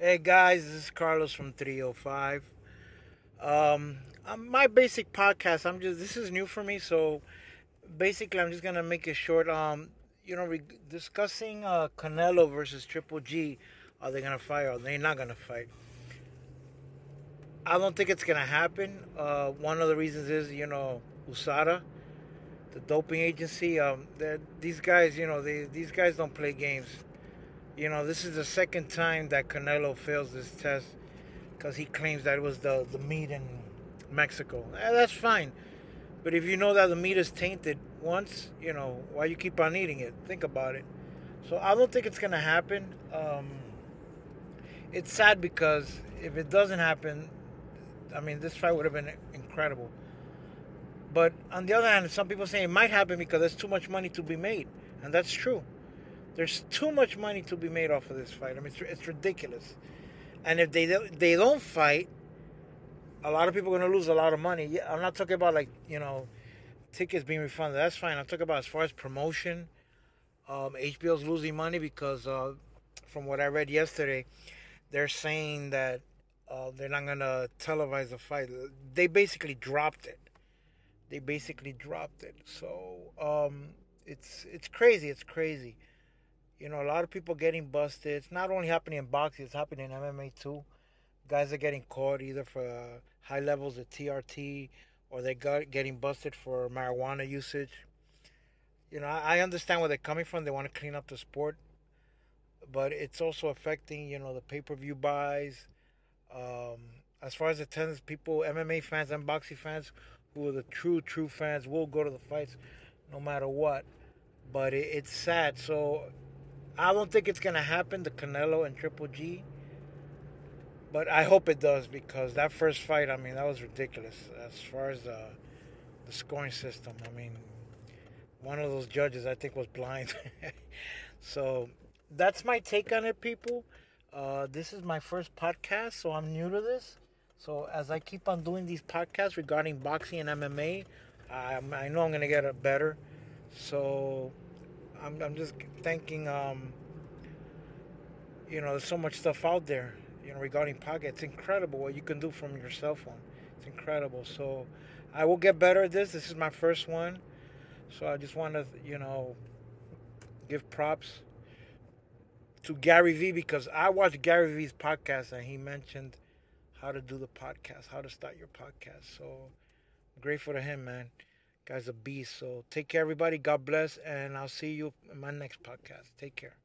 Hey guys, this is Carlos from 305. Um, um, my basic podcast. I'm just this is new for me, so basically I'm just gonna make it short. Um, you know, re- discussing uh, Canelo versus Triple G. Are they gonna fight? Or are they not gonna fight? I don't think it's gonna happen. Uh, one of the reasons is you know USADA, the doping agency. Um, these guys, you know, they these guys don't play games. You know, this is the second time that Canelo fails this test because he claims that it was the the meat in Mexico. Eh, that's fine, but if you know that the meat is tainted once, you know why you keep on eating it. Think about it. So I don't think it's gonna happen. Um, it's sad because if it doesn't happen, I mean, this fight would have been incredible. But on the other hand, some people say it might happen because there's too much money to be made, and that's true. There's too much money to be made off of this fight. I mean, it's, it's ridiculous. And if they they don't fight, a lot of people are going to lose a lot of money. I'm not talking about like you know tickets being refunded. That's fine. I'm talking about as far as promotion. Um, HBO's losing money because uh, from what I read yesterday, they're saying that uh, they're not gonna televise the fight. They basically dropped it. They basically dropped it. So um, it's it's crazy. It's crazy. You know, a lot of people getting busted. It's not only happening in boxing; it's happening in MMA too. Guys are getting caught either for high levels of TRT or they got getting busted for marijuana usage. You know, I, I understand where they're coming from. They want to clean up the sport, but it's also affecting you know the pay per view buys. Um, as far as attendance, people, MMA fans and boxing fans, who are the true true fans, will go to the fights, no matter what. But it, it's sad. So I don't think it's gonna happen. The Canelo and Triple G. But I hope it does because that first fight, I mean, that was ridiculous as far as the, the scoring system. I mean, one of those judges, I think, was blind. so that's my take on it, people. Uh, this is my first podcast, so I'm new to this. So as I keep on doing these podcasts regarding boxing and MMA, I, I know I'm gonna get better. So I'm, I'm just thanking, um, you know, there's so much stuff out there you know, regarding Pocket. It's incredible what you can do from your cell phone. It's incredible. So I will get better at this. This is my first one. So I just want to, you know, give props to Gary Vee because I watched Gary Vee's podcast and he mentioned how to do the podcast, how to start your podcast. So I'm grateful to him, man. Guy's a beast. So take care, everybody. God bless. And I'll see you in my next podcast. Take care.